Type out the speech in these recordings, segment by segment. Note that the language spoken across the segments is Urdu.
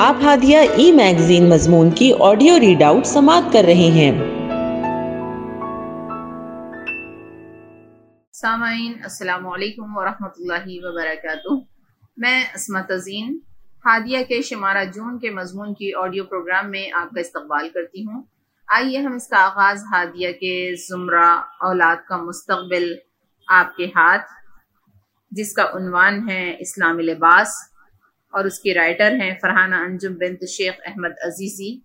آپ ہادیہ ای میگزین مضمون کی آڈیو ریڈ آؤٹ سماعت کر رہے ہیں۔ سامعین، السلام علیکم ورحمۃ اللہ وبرکاتہ۔ میں اسمت تزین ہادیہ کے شمارہ جون کے مضمون کی آڈیو پروگرام میں آپ کا استقبال کرتی ہوں۔ آئیے ہم اس کا آغاز ہادیہ کے زمرہ اولاد کا مستقبل آپ کے ہاتھ، جس کا عنوان ہے اسلامی لباس۔ اور اس کی رائٹر ہیں فرحانہ انجم بنت شیخ احمد عزیزی۔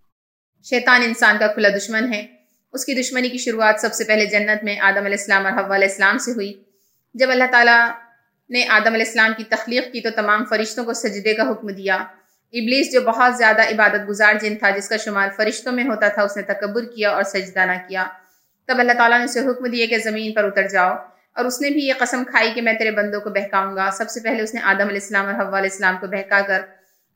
شیطان انسان کا کھلا دشمن ہے۔ اس کی دشمنی کی شروعات سب سے پہلے جنت میں آدم علیہ السلام اور حوا علیہ السلام سے ہوئی۔ جب اللہ تعالیٰ نے آدم علیہ السلام کی تخلیق کی تو تمام فرشتوں کو سجدے کا حکم دیا۔ ابلیس جو بہت زیادہ عبادت گزار جن تھا، جس کا شمار فرشتوں میں ہوتا تھا، اس نے تکبر کیا اور سجدہ نہ کیا۔ تب اللہ تعالیٰ نے اسے حکم دیے کہ زمین پر اتر جاؤ۔ اور اس نے بھی یہ قسم کھائی کہ میں تیرے بندوں کو بہکاؤں گا۔ سب سے پہلے اس نے آدم علیہ السلام اور حوا علیہ السلام کو بہکا کر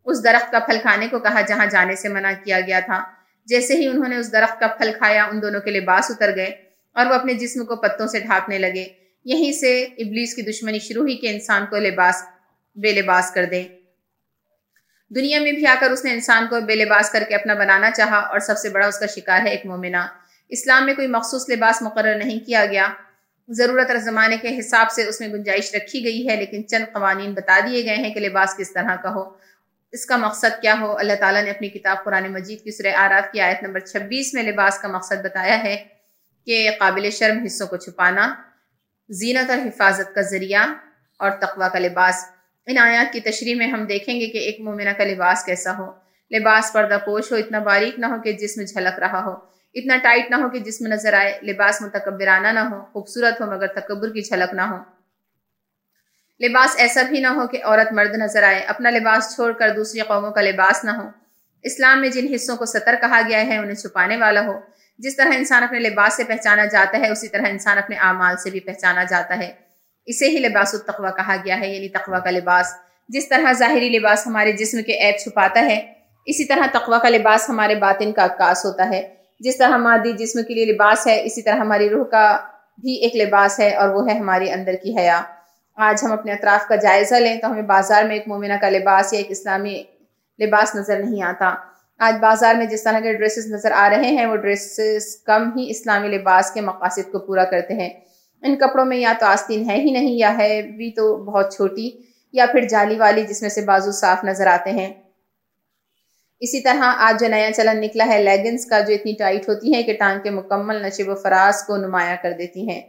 اس درخت کا پھل کھانے کو کہا، جہاں جانے سے منع کیا گیا تھا۔ جیسے ہی انہوں نے اس درخت کا پھل کھایا، ان دونوں کے لباس اتر گئے اور وہ اپنے جسم کو پتوں سے ڈھانپنے لگے۔ یہیں سے ابلیس کی دشمنی شروع ہی کہ انسان کو لباس، بے لباس کر دے دنیا میں بھی آ کر اس نے انسان کو بے لباس کر کے اپنا بنانا چاہا اور سب سے بڑا اس کا شکار ہے ایک مومنہ۔ اسلام میں کوئی مخصوص لباس مقرر نہیں کیا گیا۔ ضرورت اور زمانے کے حساب سے اس میں گنجائش رکھی گئی ہے، لیکن چند قوانین بتا دیے گئے ہیں کہ لباس کس طرح کا ہو۔ اس کا مقصد کیا ہو؟ اللہ تعالیٰ نے اپنی کتاب قرآن مجید کی سورہ آراف کی آیت نمبر 26 میں لباس کا مقصد بتایا ہے کہ قابل شرم حصوں کو چھپانا، زینت اور حفاظت کا ذریعہ اور تقوی کا لباس۔ ان آیات کی تشریح میں ہم دیکھیں گے کہ ایک مومنہ کا لباس کیسا ہو۔ لباس پردہ پوش ہو، اتنا باریک نہ ہو کہ جسم جھلک رہا ہو۔ اتنا ٹائٹ نہ ہو کہ جسم نظر آئے، لباس متکبرانہ نہ ہو، خوبصورت ہو، مگر تکبر کی جھلک نہ ہو۔ لباس ایسا بھی نہ ہو کہ عورت مرد نظر آئے، اپنا لباس چھوڑ کر دوسری قوموں کا لباس نہ ہو۔ اسلام میں جن حصوں کو سطر کہا گیا ہے، انہیں چھپانے والا ہو۔ جس طرح انسان اپنے لباس سے پہچانا جاتا ہے، اسی طرح انسان اپنے اعمال سے بھی پہچانا جاتا ہے۔ اسے ہی لباس التقوی کہا گیا ہے یعنی تقوی کا لباس۔ جس طرح ظاہری لباس ہمارے جسم کے عیب چھپاتا ہے، اسی طرح تقوی کا لباس ہمارے باطن کا عکاس ہوتا ہے۔ جس طرح مادی جسم کے لیے لباس ہے، اسی طرح ہماری روح کا بھی ایک لباس ہے اور وہ ہے ہمارے اندر کی حیا۔ آج ہم اپنے اطراف کا جائزہ لیں تو ہمیں بازار میں ایک مومنہ کا لباس یا ایک اسلامی لباس نظر نہیں آتا۔ آج بازار میں جس طرح کے ڈریسز نظر آ رہے ہیں، وہ ڈریسز کم ہی اسلامی لباس کے مقاصد کو پورا کرتے ہیں۔ ان کپڑوں میں یا تو آستین ہے ہی نہیں، یا ہے بھی تو بہت چھوٹی، یا پھر جالی والی جس میں سے بازو صاف نظر آتے ہیں۔ اسی طرح آج جو نیا چلن نکلا ہے لیگنز کا جو اتنی ٹائٹ ہوتی ہے کہ ٹانگ کے مکمل نشب و فراز کو نمایاں کر دیتی ہیں۔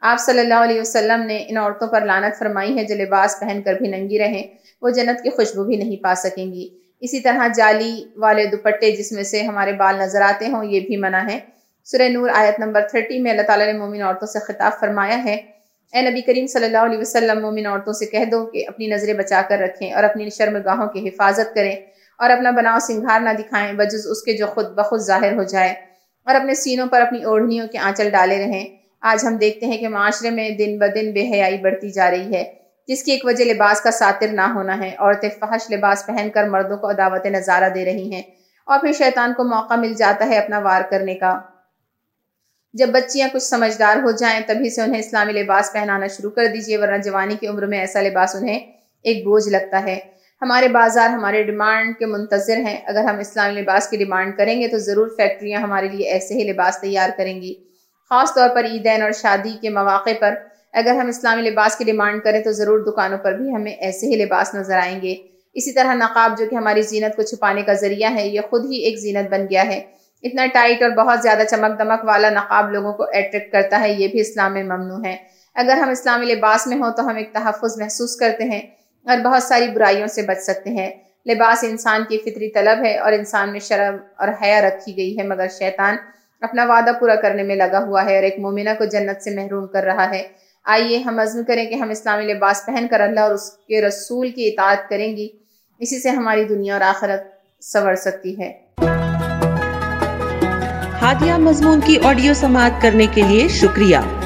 آپ صلی اللہ علیہ وسلم نے ان عورتوں پر لانت فرمائی ہے جو لباس پہن کر بھی ننگی رہیں، وہ جنت کی خوشبو بھی نہیں پا سکیں گی۔ اسی طرح جالی والے دوپٹے جس میں سے ہمارے بال نظر آتے ہوں، یہ بھی منع ہے۔ سورہ نور آیت نمبر 30 میں اللہ تعالیٰ نے مومن عورتوں سے خطاب فرمایا ہے، اے نبی کریم صلی اللہ علیہ وسلم، مومن عورتوں سے کہہ دو کہ اپنی نظریں بچا کر رکھیں اور اپنی شرم گاہوں کی حفاظت کریں۔ اور اپنا بناؤ سنگھار نہ دکھائیں، بجز اس کے جو خود بخود ظاہر ہو جائے۔ اور اپنے سینوں پر اپنی اوڑھنیوں کے آنچل ڈالے رہیں۔ آج ہم دیکھتے ہیں کہ معاشرے میں دن بدن بے حیائی بڑھتی جا رہی ہے۔ جس کی ایک وجہ لباس کا ساتر نہ ہونا ہے۔ عورتیں فحش لباس پہن کر مردوں کو عداوت نظارہ دے رہی ہیں۔ اور پھر شیطان کو موقع مل جاتا ہے اپنا وار کرنے کا۔ جب بچیاں کچھ سمجھدار ہو جائیں، تبھی سے انہیں اسلامی لباس پہنانا شروع کر دیجیے، ورنہ جوانی کی عمر میں ایسا لباس انہیں ایک بوجھ لگتا ہے۔ ہمارے بازار، ہمارے ڈیمانڈ کے منتظر ہیں۔ اگر ہم اسلامی لباس کی ڈیمانڈ کریں گے تو ضرور فیکٹریاں ہمارے لیے ایسے ہی لباس تیار کریں گی۔ خاص طور پر عیدین اور شادی کے مواقع پر اگر ہم اسلامی لباس کی ڈیمانڈ کریں تو ضرور دکانوں پر بھی ہمیں ایسے ہی لباس نظر آئیں گے۔ اسی طرح نقاب جو کہ ہماری زینت کو چھپانے کا ذریعہ ہے، یہ خود ہی ایک زینت بن گیا ہے۔ اتنا ٹائٹ اور بہت زیادہ چمک دمک والا نقاب لوگوں کو اٹریکٹ کرتا ہے، یہ بھی اسلام میں ممنوع ہے۔ اگر ہم اسلامی لباس میں ہوں تو ہم ایک تحفظ محسوس کرتے ہیں۔ اور بہت ساری برائیوں سے بچ سکتے ہیں۔ لباس انسان کی فطری طلب ہے اور انسان میں شرم اور حیا رکھی گئی ہے، مگر شیطان اپنا وعدہ پورا کرنے میں لگا ہوا ہے اور ایک مومنہ کو جنت سے محروم کر رہا ہے۔ آئیے ہم عزم کریں کہ ہم اسلامی لباس پہن کر اللہ اور اس کے رسول کی اطاعت کریں گی۔ اسی سے ہماری دنیا اور آخرت سنور سکتی ہے۔ ہادیہ مضمون کی آڈیو سماعت کرنے کے لیے شکریہ۔